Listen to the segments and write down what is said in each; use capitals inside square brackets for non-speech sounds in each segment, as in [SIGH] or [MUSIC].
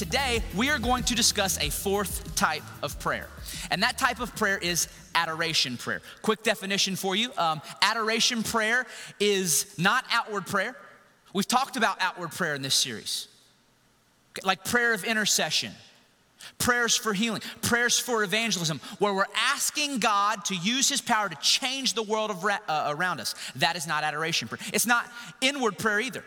Today, we are going to discuss a fourth type of prayer. And that type of prayer is adoration prayer. Quick definition for you um, adoration prayer is not outward prayer. We've talked about outward prayer in this series, like prayer of intercession, prayers for healing, prayers for evangelism, where we're asking God to use His power to change the world of, uh, around us. That is not adoration prayer. It's not inward prayer either.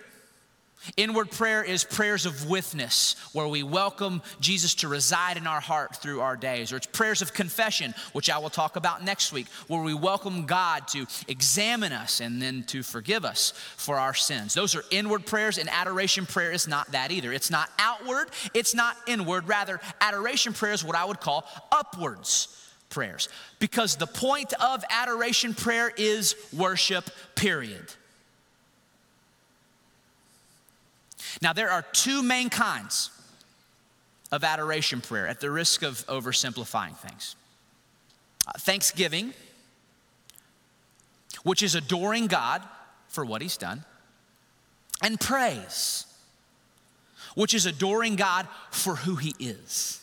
Inward prayer is prayers of witness, where we welcome Jesus to reside in our heart through our days. Or it's prayers of confession, which I will talk about next week, where we welcome God to examine us and then to forgive us for our sins. Those are inward prayers, and adoration prayer is not that either. It's not outward, it's not inward. Rather, adoration prayer is what I would call upwards prayers. Because the point of adoration prayer is worship, period. Now, there are two main kinds of adoration prayer at the risk of oversimplifying things uh, thanksgiving, which is adoring God for what He's done, and praise, which is adoring God for who He is.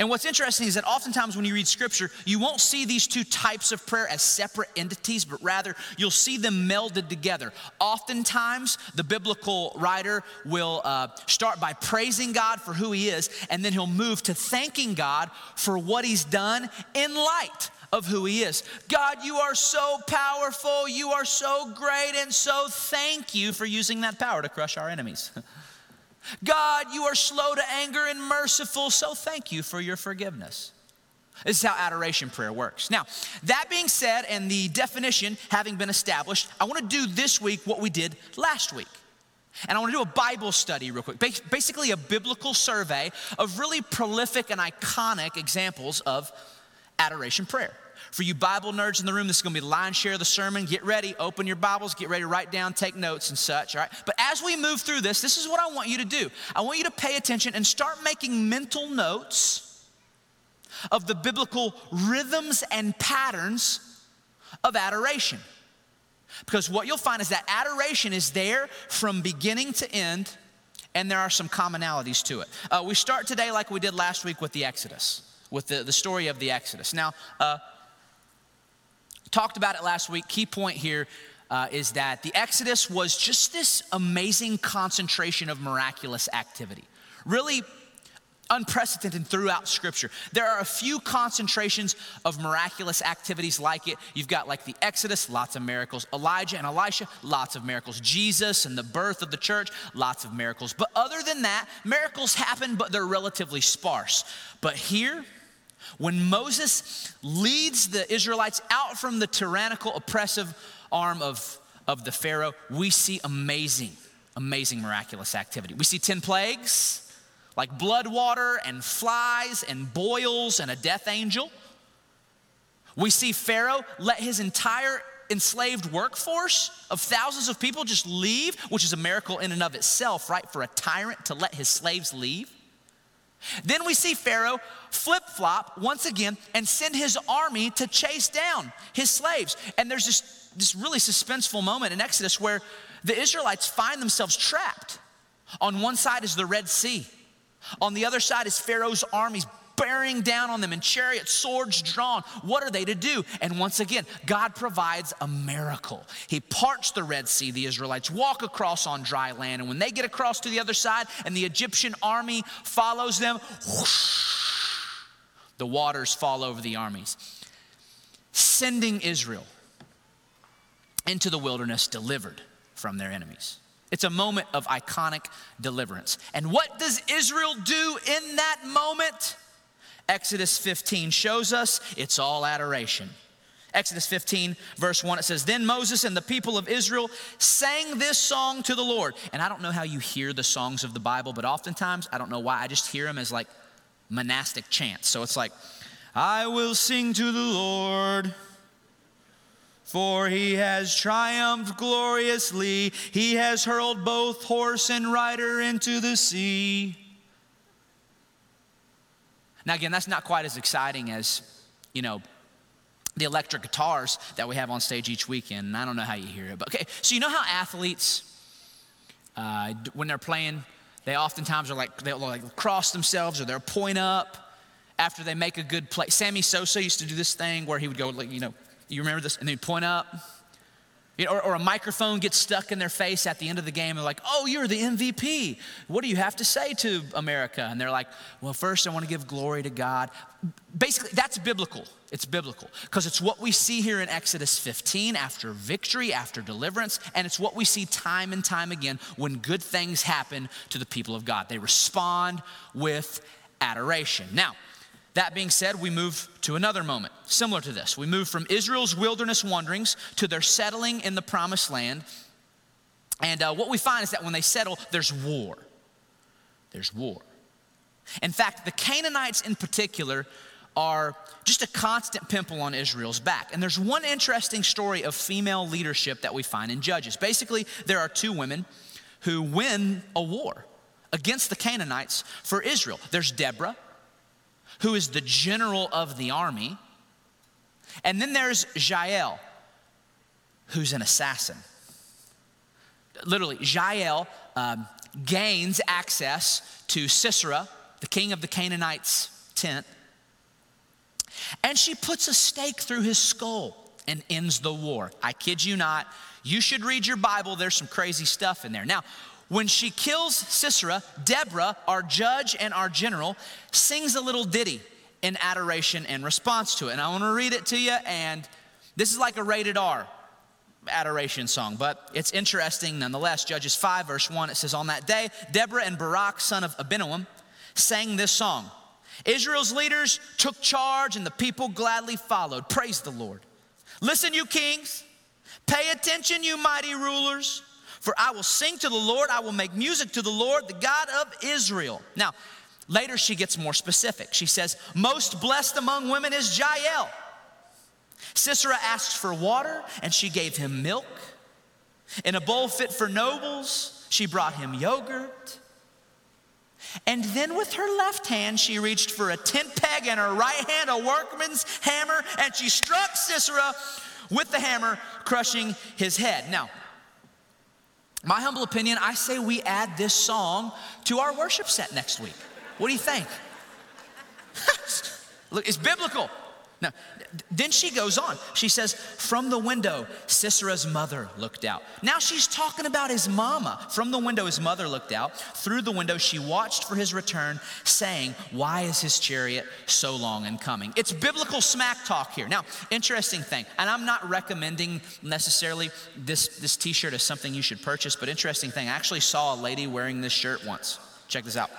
And what's interesting is that oftentimes when you read scripture, you won't see these two types of prayer as separate entities, but rather you'll see them melded together. Oftentimes, the biblical writer will uh, start by praising God for who he is, and then he'll move to thanking God for what he's done in light of who he is. God, you are so powerful, you are so great, and so thank you for using that power to crush our enemies. [LAUGHS] God, you are slow to anger and merciful, so thank you for your forgiveness. This is how adoration prayer works. Now, that being said, and the definition having been established, I want to do this week what we did last week. And I want to do a Bible study real quick, basically, a biblical survey of really prolific and iconic examples of adoration prayer. For you Bible nerds in the room, this is going to be line share of the sermon. Get ready, open your Bibles, get ready to write down, take notes and such, all right? But as we move through this, this is what I want you to do. I want you to pay attention and start making mental notes of the biblical rhythms and patterns of adoration. Because what you'll find is that adoration is there from beginning to end, and there are some commonalities to it. Uh, we start today like we did last week with the Exodus, with the, the story of the Exodus. Now, uh, Talked about it last week. Key point here uh, is that the Exodus was just this amazing concentration of miraculous activity. Really unprecedented throughout scripture. There are a few concentrations of miraculous activities like it. You've got like the Exodus, lots of miracles. Elijah and Elisha, lots of miracles. Jesus and the birth of the church, lots of miracles. But other than that, miracles happen, but they're relatively sparse. But here, when Moses leads the Israelites out from the tyrannical, oppressive arm of, of the Pharaoh, we see amazing, amazing miraculous activity. We see 10 plagues, like blood water and flies and boils and a death angel. We see Pharaoh let his entire enslaved workforce of thousands of people just leave, which is a miracle in and of itself, right? For a tyrant to let his slaves leave. Then we see Pharaoh flip flop once again and send his army to chase down his slaves. And there's this, this really suspenseful moment in Exodus where the Israelites find themselves trapped. On one side is the Red Sea, on the other side is Pharaoh's armies bearing down on them in chariots, swords drawn. What are they to do? And once again, God provides a miracle. He parts the Red Sea. The Israelites walk across on dry land. And when they get across to the other side and the Egyptian army follows them, whoosh, the waters fall over the armies, sending Israel into the wilderness delivered from their enemies. It's a moment of iconic deliverance. And what does Israel do in that moment? Exodus 15 shows us it's all adoration. Exodus 15, verse 1, it says, Then Moses and the people of Israel sang this song to the Lord. And I don't know how you hear the songs of the Bible, but oftentimes, I don't know why, I just hear them as like monastic chants. So it's like, I will sing to the Lord, for he has triumphed gloriously. He has hurled both horse and rider into the sea. Now, again, that's not quite as exciting as, you know, the electric guitars that we have on stage each weekend. And I don't know how you hear it, but okay. So you know how athletes, uh, when they're playing, they oftentimes are like they'll like cross themselves or they'll point up after they make a good play. Sammy Sosa used to do this thing where he would go like you know, you remember this, and they'd point up. You know, or, or, a microphone gets stuck in their face at the end of the game. And they're like, oh, you're the MVP. What do you have to say to America? And they're like, well, first, I want to give glory to God. Basically, that's biblical. It's biblical because it's what we see here in Exodus 15 after victory, after deliverance, and it's what we see time and time again when good things happen to the people of God. They respond with adoration. Now, that being said, we move to another moment similar to this. We move from Israel's wilderness wanderings to their settling in the promised land. And uh, what we find is that when they settle, there's war. There's war. In fact, the Canaanites in particular are just a constant pimple on Israel's back. And there's one interesting story of female leadership that we find in Judges. Basically, there are two women who win a war against the Canaanites for Israel. There's Deborah who is the general of the army. And then there's Jael, who's an assassin. Literally, Jael um, gains access to Sisera, the king of the Canaanites' tent, and she puts a stake through his skull and ends the war. I kid you not. You should read your Bible. There's some crazy stuff in there. Now, when she kills Sisera, Deborah, our judge and our general, sings a little ditty in adoration and response to it. And I want to read it to you, and this is like a rated R adoration song, but it's interesting nonetheless. Judges 5, verse 1, it says, On that day, Deborah and Barak, son of Abinoam, sang this song. Israel's leaders took charge, and the people gladly followed. Praise the Lord. Listen, you kings, pay attention, you mighty rulers. For I will sing to the Lord, I will make music to the Lord, the God of Israel. Now, later she gets more specific. She says, Most blessed among women is Jael. Sisera asked for water, and she gave him milk. In a bowl fit for nobles, she brought him yogurt. And then with her left hand, she reached for a tent peg and her right hand a workman's hammer, and she struck Sisera with the hammer, crushing his head. Now, my humble opinion, I say we add this song to our worship set next week. What do you think? [LAUGHS] Look, it's biblical. Now, then she goes on. She says, From the window, Sisera's mother looked out. Now she's talking about his mama. From the window, his mother looked out. Through the window, she watched for his return, saying, Why is his chariot so long in coming? It's biblical smack talk here. Now, interesting thing, and I'm not recommending necessarily this, this t shirt as something you should purchase, but interesting thing, I actually saw a lady wearing this shirt once. Check this out.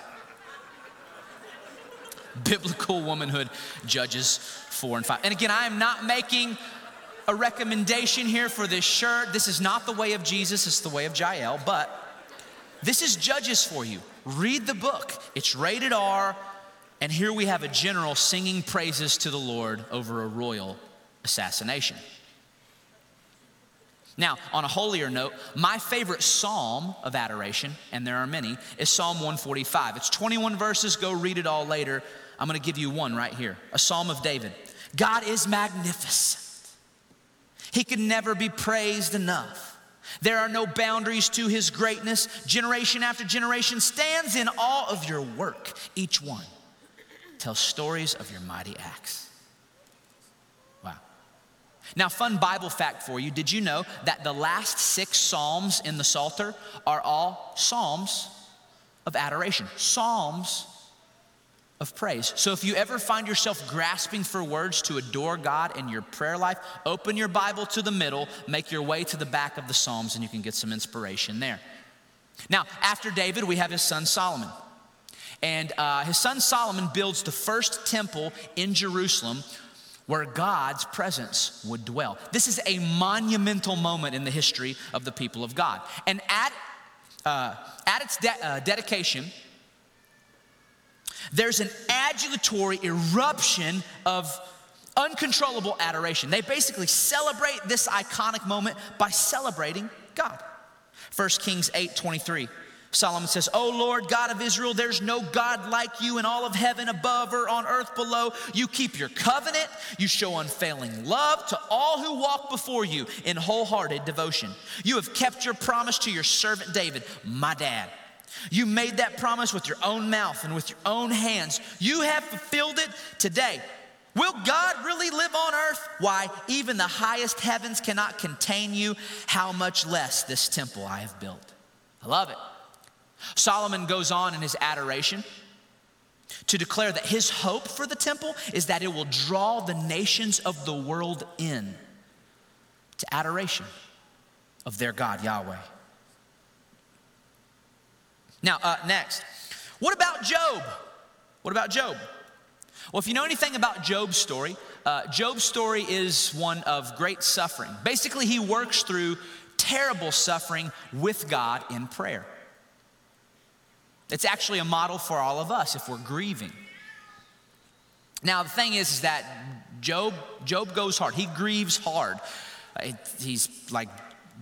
[LAUGHS] Biblical womanhood, Judges 4 and 5. And again, I am not making a recommendation here for this shirt. This is not the way of Jesus, it's the way of Jael, but this is Judges for you. Read the book, it's rated R, and here we have a general singing praises to the Lord over a royal assassination. Now, on a holier note, my favorite psalm of adoration, and there are many, is Psalm 145. It's 21 verses, go read it all later. I'm gonna give you one right here a psalm of David. God is magnificent, He can never be praised enough. There are no boundaries to His greatness. Generation after generation stands in awe of your work. Each one tells stories of your mighty acts. Now, fun Bible fact for you did you know that the last six Psalms in the Psalter are all Psalms of adoration? Psalms of praise. So if you ever find yourself grasping for words to adore God in your prayer life, open your Bible to the middle, make your way to the back of the Psalms, and you can get some inspiration there. Now, after David, we have his son Solomon. And uh, his son Solomon builds the first temple in Jerusalem, where God's presence would dwell. This is a monumental moment in the history of the people of God. And at, uh, at its de- uh, dedication, there's an adulatory eruption of uncontrollable adoration. They basically celebrate this iconic moment by celebrating God. 1 Kings 8 23. Solomon says, O Lord God of Israel, there's no God like you in all of heaven above or on earth below. You keep your covenant, you show unfailing love to all who walk before you in wholehearted devotion. You have kept your promise to your servant David, my dad. You made that promise with your own mouth and with your own hands. You have fulfilled it today. Will God really live on earth? Why, even the highest heavens cannot contain you. How much less this temple I have built? I love it. Solomon goes on in his adoration to declare that his hope for the temple is that it will draw the nations of the world in to adoration of their God, Yahweh. Now, uh, next, what about Job? What about Job? Well, if you know anything about Job's story, uh, Job's story is one of great suffering. Basically, he works through terrible suffering with God in prayer. It's actually a model for all of us if we're grieving. Now, the thing is, is that Job, Job goes hard. He grieves hard. Uh, he's like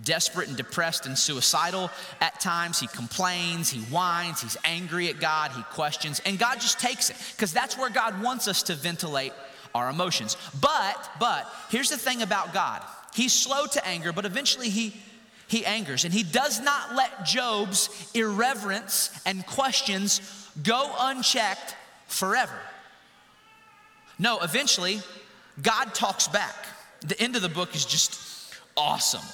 desperate and depressed and suicidal at times. He complains, he whines, he's angry at God, he questions, and God just takes it because that's where God wants us to ventilate our emotions. But, but, here's the thing about God He's slow to anger, but eventually he he angers. And he does not let Job's irreverence and questions go unchecked forever. No, eventually, God talks back. The end of the book is just awesome.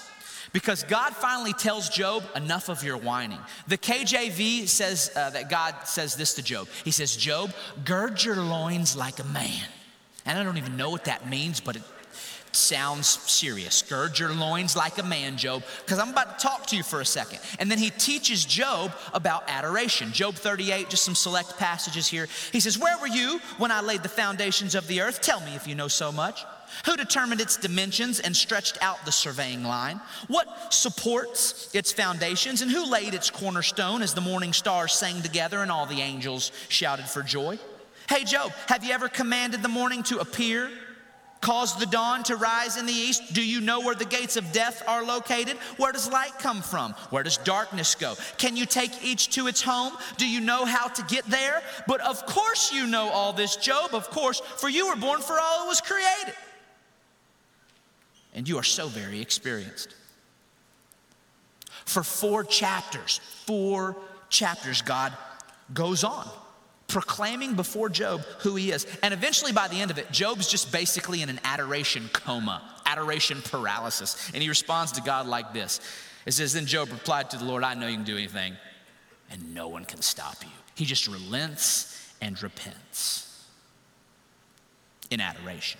Because God finally tells Job, enough of your whining. The KJV says uh, that God says this to Job. He says, Job, gird your loins like a man. And I don't even know what that means, but it sounds serious. Gird your loins like a man, Job, because I'm about to talk to you for a second. And then he teaches Job about adoration. Job 38, just some select passages here. He says, Where were you when I laid the foundations of the earth? Tell me if you know so much. Who determined its dimensions and stretched out the surveying line? What supports its foundations and who laid its cornerstone as the morning stars sang together and all the angels shouted for joy? Hey, Job, have you ever commanded the morning to appear? Caused the dawn to rise in the east? Do you know where the gates of death are located? Where does light come from? Where does darkness go? Can you take each to its home? Do you know how to get there? But of course you know all this, Job, of course, for you were born for all it was created and you are so very experienced. For four chapters, four chapters, God goes on proclaiming before Job who he is. And eventually, by the end of it, Job's just basically in an adoration coma, adoration paralysis. And he responds to God like this It says, Then Job replied to the Lord, I know you can do anything, and no one can stop you. He just relents and repents in adoration.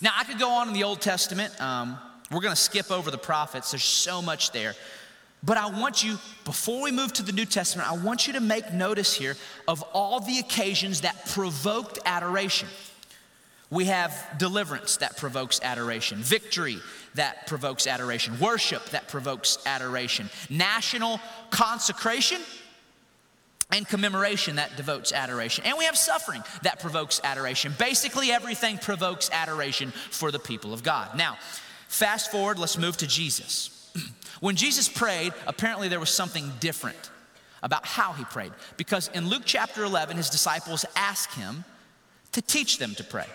Now, I could go on in the Old Testament. Um, we're going to skip over the prophets, there's so much there. But I want you, before we move to the New Testament, I want you to make notice here of all the occasions that provoked adoration. We have deliverance that provokes adoration, victory that provokes adoration, worship that provokes adoration, national consecration and commemoration that devotes adoration. And we have suffering that provokes adoration. Basically, everything provokes adoration for the people of God. Now, fast forward, let's move to Jesus. [CLEARS THROAT] when Jesus prayed, apparently there was something different about how he prayed. Because in Luke chapter 11, his disciples ask him to teach them to pray.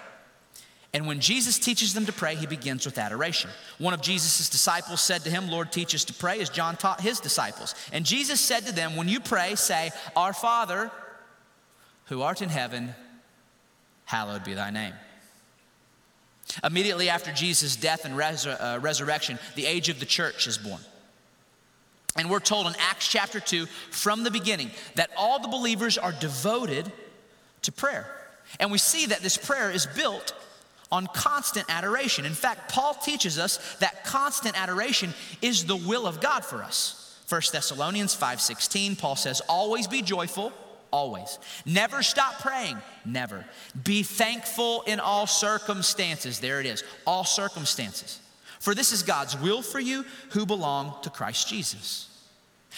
And when Jesus teaches them to pray, he begins with adoration. One of Jesus' disciples said to him, Lord, teach us to pray, as John taught his disciples. And Jesus said to them, When you pray, say, Our Father, who art in heaven, hallowed be thy name. Immediately after Jesus' death and uh, resurrection, the age of the church is born. And we're told in Acts chapter 2, from the beginning, that all the believers are devoted to prayer. And we see that this prayer is built on constant adoration. In fact, Paul teaches us that constant adoration is the will of God for us. 1 Thessalonians 5:16, Paul says, "Always be joyful, always. Never stop praying, never. Be thankful in all circumstances. There it is, all circumstances. For this is God's will for you who belong to Christ Jesus.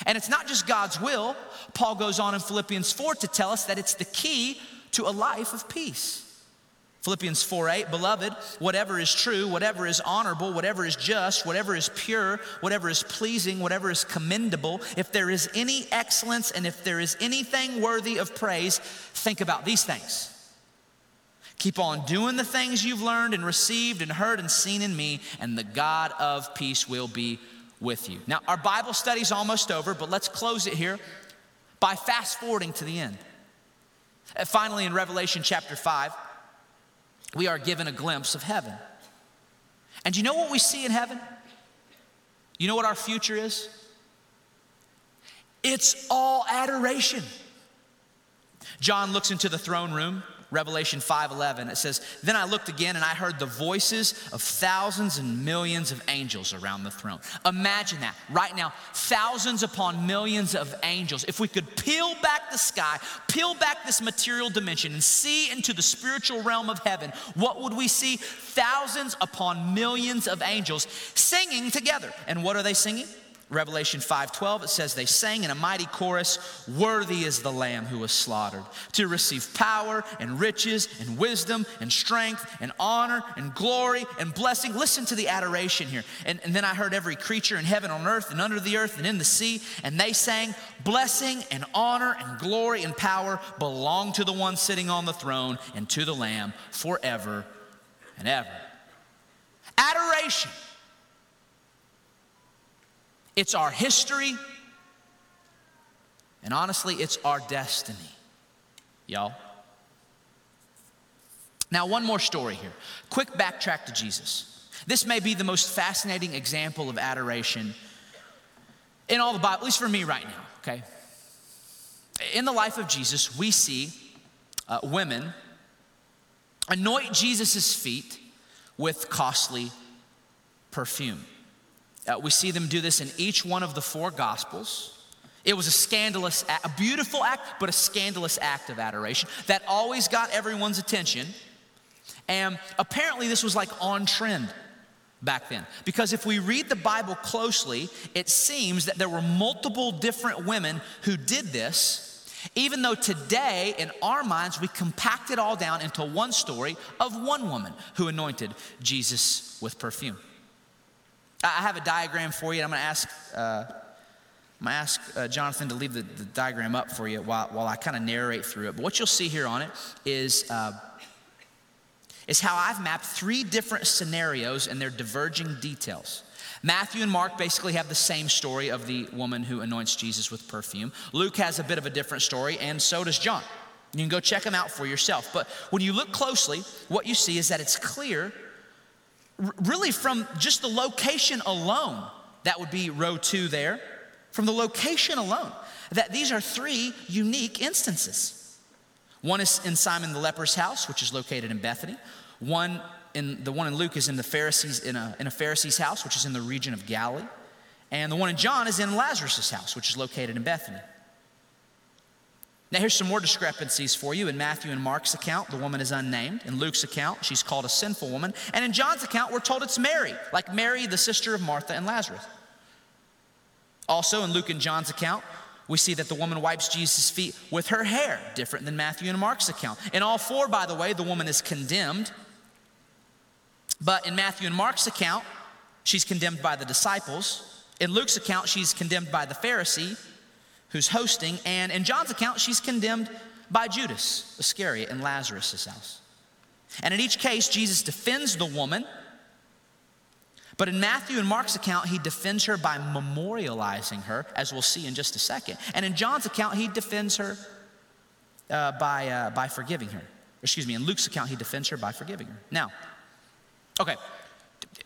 And it's not just God's will. Paul goes on in Philippians 4 to tell us that it's the key to a life of peace. Philippians 4 8, beloved, whatever is true, whatever is honorable, whatever is just, whatever is pure, whatever is pleasing, whatever is commendable, if there is any excellence and if there is anything worthy of praise, think about these things. Keep on doing the things you've learned and received and heard and seen in me, and the God of peace will be with you. Now, our Bible study's almost over, but let's close it here by fast forwarding to the end. Uh, finally, in Revelation chapter 5, we are given a glimpse of heaven. And you know what we see in heaven? You know what our future is? It's all adoration. John looks into the throne room Revelation 5:11 it says then I looked again and I heard the voices of thousands and millions of angels around the throne. Imagine that. Right now thousands upon millions of angels. If we could peel back the sky, peel back this material dimension and see into the spiritual realm of heaven, what would we see? Thousands upon millions of angels singing together. And what are they singing? Revelation 5:12 it says they sang in a mighty chorus worthy is the lamb who was slaughtered to receive power and riches and wisdom and strength and honor and glory and blessing listen to the adoration here. And, and then I heard every creature in heaven on earth and under the earth and in the sea and they sang blessing and honor and glory and power belong to the one sitting on the throne and to the lamb forever and ever. Adoration it's our history, and honestly, it's our destiny, y'all. Now, one more story here. Quick backtrack to Jesus. This may be the most fascinating example of adoration in all the Bible, at least for me right now, okay? In the life of Jesus, we see uh, women anoint Jesus' feet with costly perfume. Uh, we see them do this in each one of the four gospels. It was a scandalous, a beautiful act, but a scandalous act of adoration that always got everyone's attention. And apparently, this was like on trend back then. Because if we read the Bible closely, it seems that there were multiple different women who did this, even though today, in our minds, we compact it all down into one story of one woman who anointed Jesus with perfume. I have a diagram for you. I'm going to ask, uh, I'm going to ask uh, Jonathan to leave the, the, diagram up for you while, while I kind of narrate through it. But what you'll see here on it is, uh, is how I've mapped three different scenarios and their diverging details. Matthew and Mark basically have the same story of the woman who anoints Jesus with perfume. Luke has a bit of a different story, and so does John. You can go check them out for yourself. But when you look closely, what you see is that it's clear really from just the location alone, that would be row two there, from the location alone, that these are three unique instances. One is in Simon the leper's house, which is located in Bethany. One in the one in Luke is in the Pharisees in a, in a Pharisee's house, which is in the region of Galilee. And the one in John is in Lazarus' house, which is located in Bethany. Now, here's some more discrepancies for you. In Matthew and Mark's account, the woman is unnamed. In Luke's account, she's called a sinful woman. And in John's account, we're told it's Mary, like Mary, the sister of Martha and Lazarus. Also, in Luke and John's account, we see that the woman wipes Jesus' feet with her hair, different than Matthew and Mark's account. In all four, by the way, the woman is condemned. But in Matthew and Mark's account, she's condemned by the disciples. In Luke's account, she's condemned by the Pharisee who's hosting, and in John's account, she's condemned by Judas Iscariot in Lazarus' house. And in each case, Jesus defends the woman, but in Matthew and Mark's account, he defends her by memorializing her, as we'll see in just a second. And in John's account, he defends her uh, by, uh, by forgiving her. Excuse me, in Luke's account, he defends her by forgiving her. Now, okay,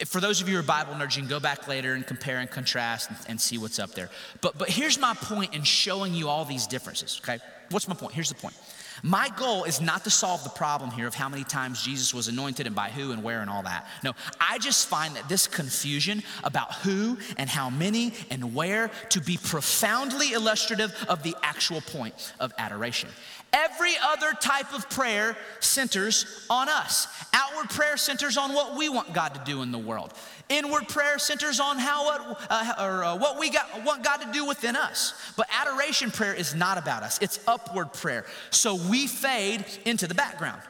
for those of you who are Bible nerds, you can go back later and compare and contrast and, and, see what's up there. But, but here's my point in showing you all these differences, okay? What's my point? Here's the point. My goal is not to solve the problem here of how many times Jesus was anointed and by who and where and all that. No, I just find that this confusion about who and how many and where to be profoundly illustrative of the actual point of adoration. Every other type of prayer centers on us. Outward prayer centers on what we want God to do in the world. Inward prayer centers on how what, uh, or, uh, what we got, want God to do within us. But adoration prayer is not about us, it's upward prayer. So we fade into the background.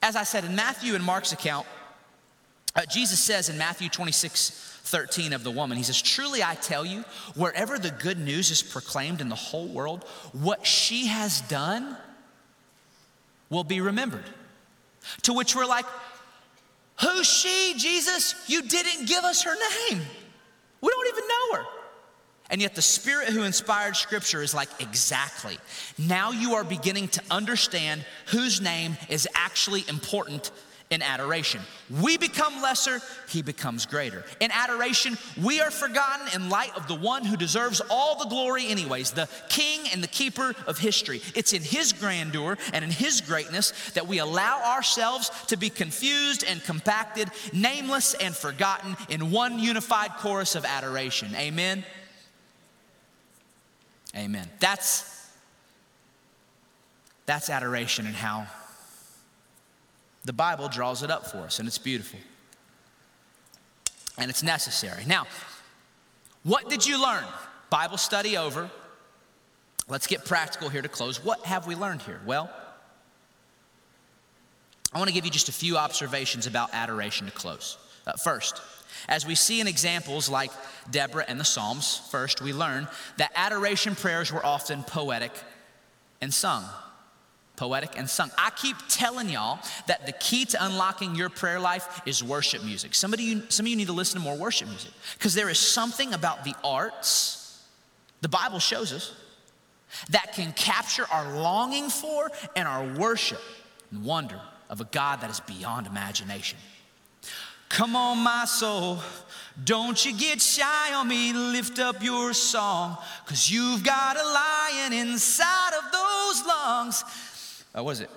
As I said in Matthew and Mark's account, uh, Jesus says in Matthew 26, 13 of the woman, he says, Truly I tell you, wherever the good news is proclaimed in the whole world, what she has done will be remembered. To which we're like, Who's she, Jesus? You didn't give us her name. We don't even know her. And yet, the Spirit who inspired Scripture is like, exactly. Now you are beginning to understand whose name is actually important in adoration. We become lesser, he becomes greater. In adoration, we are forgotten in light of the one who deserves all the glory, anyways, the king and the keeper of history. It's in his grandeur and in his greatness that we allow ourselves to be confused and compacted, nameless and forgotten in one unified chorus of adoration. Amen. Amen. That's that's adoration and how the Bible draws it up for us, and it's beautiful. And it's necessary. Now, what did you learn? Bible study over. Let's get practical here to close. What have we learned here? Well, I want to give you just a few observations about adoration to close. Uh, first, as we see in examples like Deborah and the Psalms, first, we learn that adoration prayers were often poetic and sung poetic and sung. I keep telling y'all that the key to unlocking your prayer life is worship music. Somebody, some of you need to listen to more worship music because there is something about the arts, the Bible shows us, that can capture our longing for and our worship and wonder of a God that is beyond imagination. Come on, my soul. Don't you get shy on me, lift up your song, cause you've got a lion inside of those lungs uh, what is it?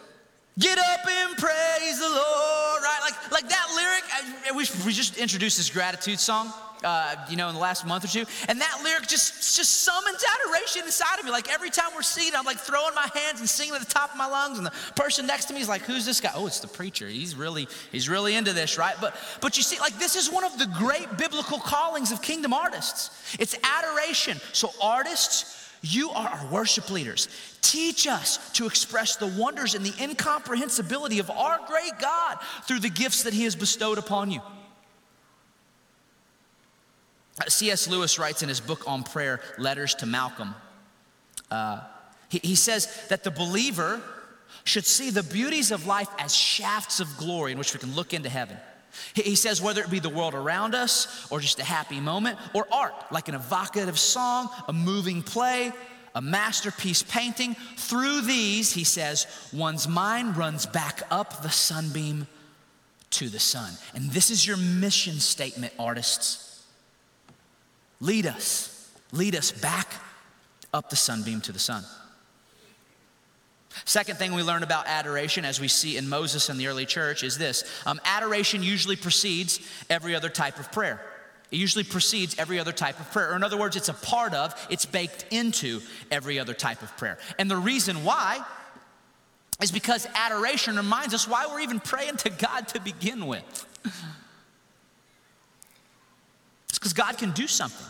Get up and praise the Lord, right? Like, like that lyric, I, we, we just introduced this gratitude song, uh, you know, in the last month or two, and that lyric just, just summons adoration inside of me. Like every time we're singing, I'm like throwing my hands and singing at the top of my lungs, and the person next to me is like, who's this guy? Oh, it's the preacher. He's really, he's really into this, right? But, but you see, like this is one of the great biblical callings of kingdom artists. It's adoration. So artists, you are our worship leaders. Teach us to express the wonders and the incomprehensibility of our great God through the gifts that He has bestowed upon you. C.S. Lewis writes in his book on prayer, Letters to Malcolm, uh, he, he says that the believer should see the beauties of life as shafts of glory in which we can look into heaven. He says, whether it be the world around us, or just a happy moment, or art, like an evocative song, a moving play, a masterpiece painting, through these, he says, one's mind runs back up the sunbeam to the sun. And this is your mission statement, artists. Lead us, lead us back up the sunbeam to the sun. Second thing we learn about adoration, as we see in Moses and the early church, is this um, adoration usually precedes every other type of prayer. It usually precedes every other type of prayer. Or, in other words, it's a part of, it's baked into every other type of prayer. And the reason why is because adoration reminds us why we're even praying to God to begin with. It's because God can do something,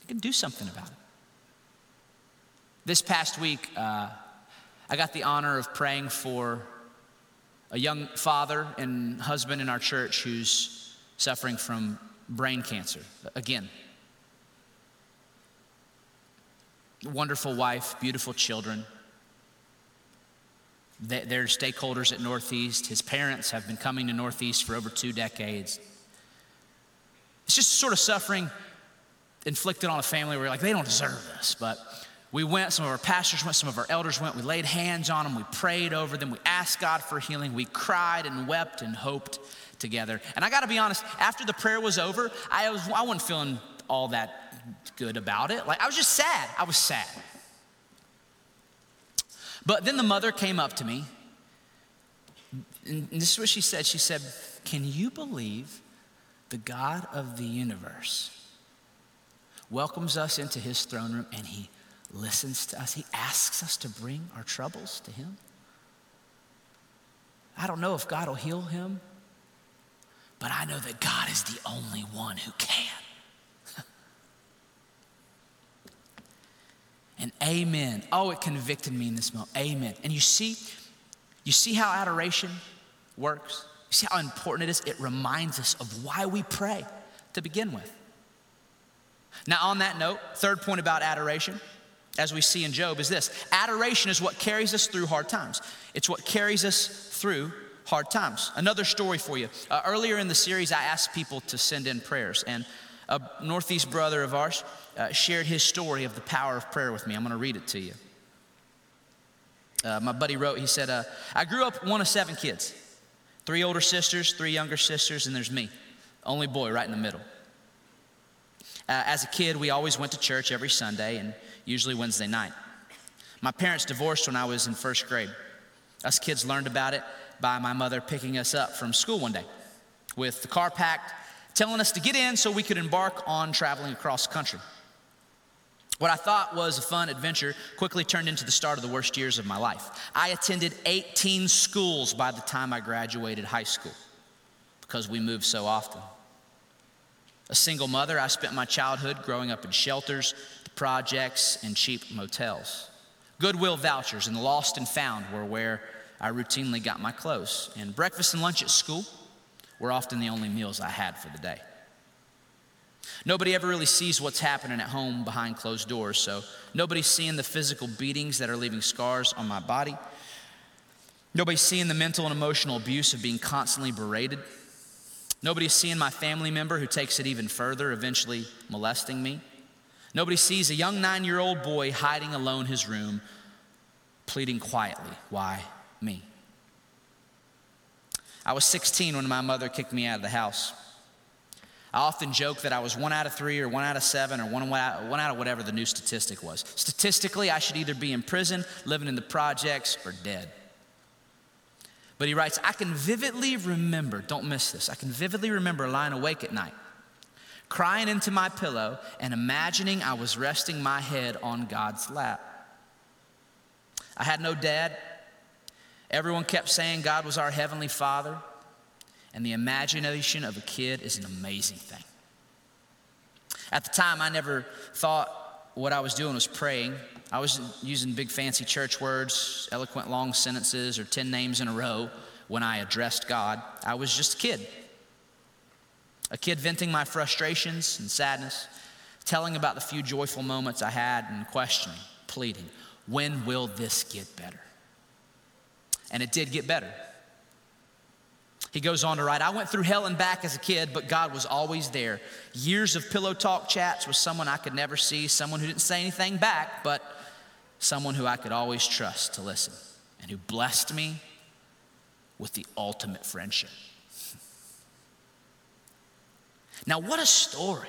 He can do something about it. This past week, uh, I got the honor of praying for a young father and husband in our church who's suffering from brain cancer. Again, wonderful wife, beautiful children. They're stakeholders at Northeast. His parents have been coming to Northeast for over two decades. It's just sort of suffering inflicted on a family where like, they don't deserve this, but we went, some of our pastors went, some of our elders went. We laid hands on them, we prayed over them, we asked God for healing, we cried and wept and hoped together. And I gotta be honest, after the prayer was over, I, was, I wasn't feeling all that good about it. Like, I was just sad. I was sad. But then the mother came up to me, and this is what she said. She said, Can you believe the God of the universe welcomes us into his throne room and he listens to us? He asks us to bring our troubles to him. I don't know if God will heal him, but I know that God is the only one who can. [LAUGHS] and amen. Oh, it convicted me in this moment. Amen. And you see, you see how adoration works? You see how important it is? It reminds us of why we pray to begin with. Now, on that note, third point about adoration, as we see in Job, is this adoration is what carries us through hard times. It's what carries us through hard times. Another story for you. Uh, earlier in the series, I asked people to send in prayers, and a Northeast brother of ours uh, shared his story of the power of prayer with me. I'm going to read it to you. Uh, my buddy wrote, he said, uh, I grew up one of seven kids three older sisters, three younger sisters, and there's me, only boy right in the middle. Uh, as a kid, we always went to church every Sunday and usually Wednesday night. My parents divorced when I was in first grade. Us kids learned about it by my mother picking us up from school one day with the car packed, telling us to get in so we could embark on traveling across the country. What I thought was a fun adventure quickly turned into the start of the worst years of my life. I attended 18 schools by the time I graduated high school because we moved so often. A single mother, I spent my childhood growing up in shelters, projects, and cheap motels. Goodwill vouchers and lost and found were where I routinely got my clothes. And breakfast and lunch at school were often the only meals I had for the day. Nobody ever really sees what's happening at home behind closed doors, so nobody's seeing the physical beatings that are leaving scars on my body. Nobody's seeing the mental and emotional abuse of being constantly berated. Nobody's seeing my family member who takes it even further, eventually molesting me. Nobody sees a young nine year old boy hiding alone in his room, pleading quietly, Why me? I was 16 when my mother kicked me out of the house. I often joke that I was one out of three or one out of seven or one, one out of whatever the new statistic was. Statistically, I should either be in prison, living in the projects, or dead. But he writes, I can vividly remember, don't miss this, I can vividly remember lying awake at night, crying into my pillow and imagining I was resting my head on God's lap. I had no dad. Everyone kept saying God was our heavenly father, and the imagination of a kid is an amazing thing. At the time, I never thought what I was doing was praying. I wasn't using big fancy church words, eloquent long sentences, or 10 names in a row when I addressed God. I was just a kid. A kid venting my frustrations and sadness, telling about the few joyful moments I had, and questioning, pleading, when will this get better? And it did get better. He goes on to write, I went through hell and back as a kid, but God was always there. Years of pillow talk chats with someone I could never see, someone who didn't say anything back, but someone who I could always trust to listen and who blessed me with the ultimate friendship. Now, what a story.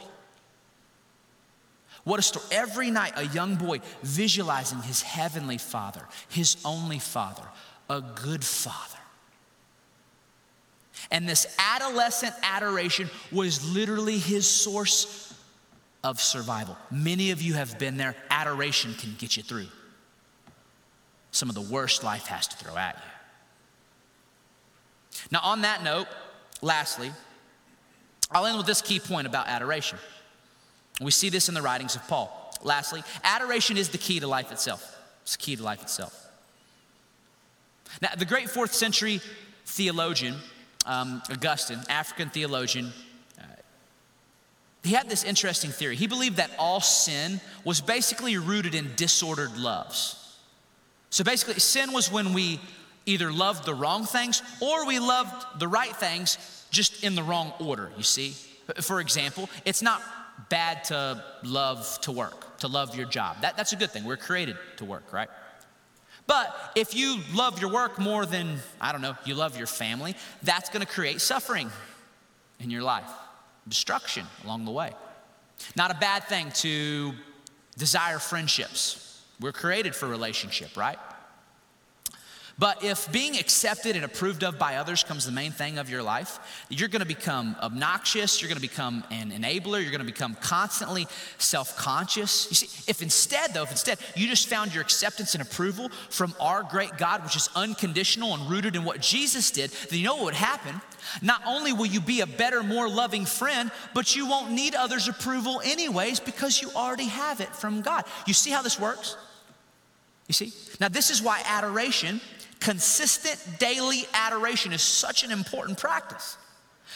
What a story. Every night, a young boy visualizing his heavenly father, his only father, a good father. And this adolescent adoration was literally his source of survival. Many of you have been there. Adoration can get you through some of the worst life has to throw at you. Now, on that note, lastly, I'll end with this key point about adoration. We see this in the writings of Paul. Lastly, adoration is the key to life itself. It's the key to life itself. Now, the great fourth century theologian, um, Augustine, African theologian, uh, he had this interesting theory. He believed that all sin was basically rooted in disordered loves. So basically, sin was when we either loved the wrong things or we loved the right things just in the wrong order, you see? For example, it's not bad to love to work, to love your job. That, that's a good thing. We're created to work, right? But if you love your work more than, I don't know, you love your family, that's gonna create suffering in your life, destruction along the way. Not a bad thing to desire friendships we're created for relationship, right? But if being accepted and approved of by others comes the main thing of your life, you're gonna become obnoxious, you're gonna become an enabler, you're gonna become constantly self conscious. You see, if instead, though, if instead you just found your acceptance and approval from our great God, which is unconditional and rooted in what Jesus did, then you know what would happen? Not only will you be a better, more loving friend, but you won't need others' approval anyways because you already have it from God. You see how this works? You see? Now, this is why adoration Consistent daily adoration is such an important practice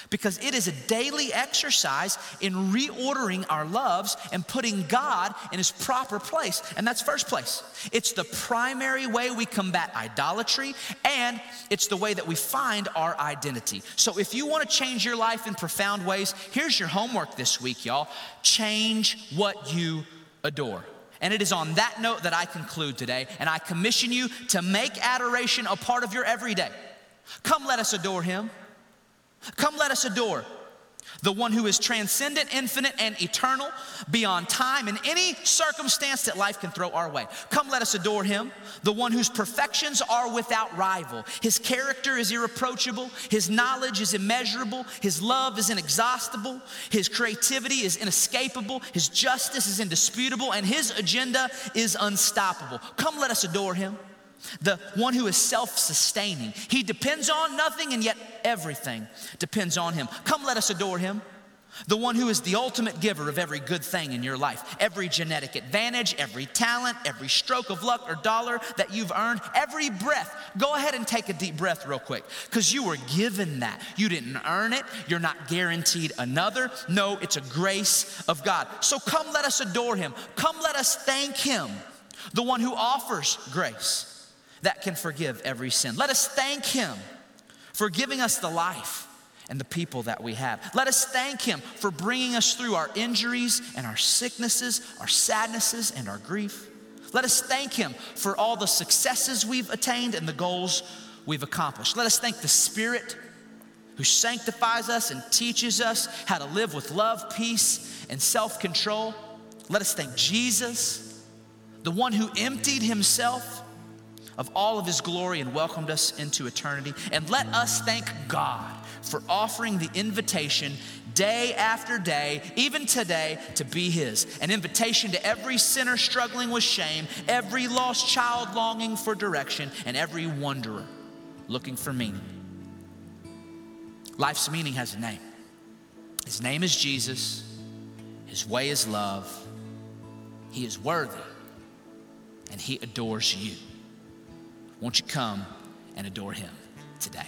because it is a daily exercise in reordering our loves and putting God in his proper place. And that's first place. It's the primary way we combat idolatry, and it's the way that we find our identity. So if you want to change your life in profound ways, here's your homework this week, y'all change what you adore. And it is on that note that I conclude today, and I commission you to make adoration a part of your everyday. Come, let us adore him. Come, let us adore the one who is transcendent, infinite, and eternal, beyond time and any circumstance that life can throw our way. Come, let us adore him, the one whose perfections are without rival. His character is irreproachable, his knowledge is immeasurable, his love is inexhaustible, his creativity is inescapable, his justice is indisputable, and his agenda is unstoppable. Come, let us adore him the one who is self sustaining. He depends on nothing, and yet everything depends on him. Come, let us adore him. The one who is the ultimate giver of every good thing in your life, every genetic advantage, every talent, every stroke of luck or dollar that you've earned, every breath. Go ahead and take a deep breath, real quick, because you were given that. You didn't earn it, you're not guaranteed another. No, it's a grace of God. So come, let us adore him. Come, let us thank him, the one who offers grace that can forgive every sin. Let us thank Him for giving us the life and the people that we have. Let us thank Him for bringing us through our injuries and our sicknesses, our sadnesses and our grief. Let us thank Him for all the successes we've attained and the goals we've accomplished. Let us thank the Spirit who sanctifies us and teaches us how to live with love, peace, and self control. Let us thank Jesus, the one who emptied Himself of all of his glory and welcomed us into eternity. And let us thank God for offering the invitation day after day, even today, to be his. An invitation to every sinner struggling with shame, every lost child longing for direction, and every wanderer looking for meaning. Life's meaning has a name. His name is Jesus. His way is love. He is worthy, and he adores you. Won't you come and adore him today?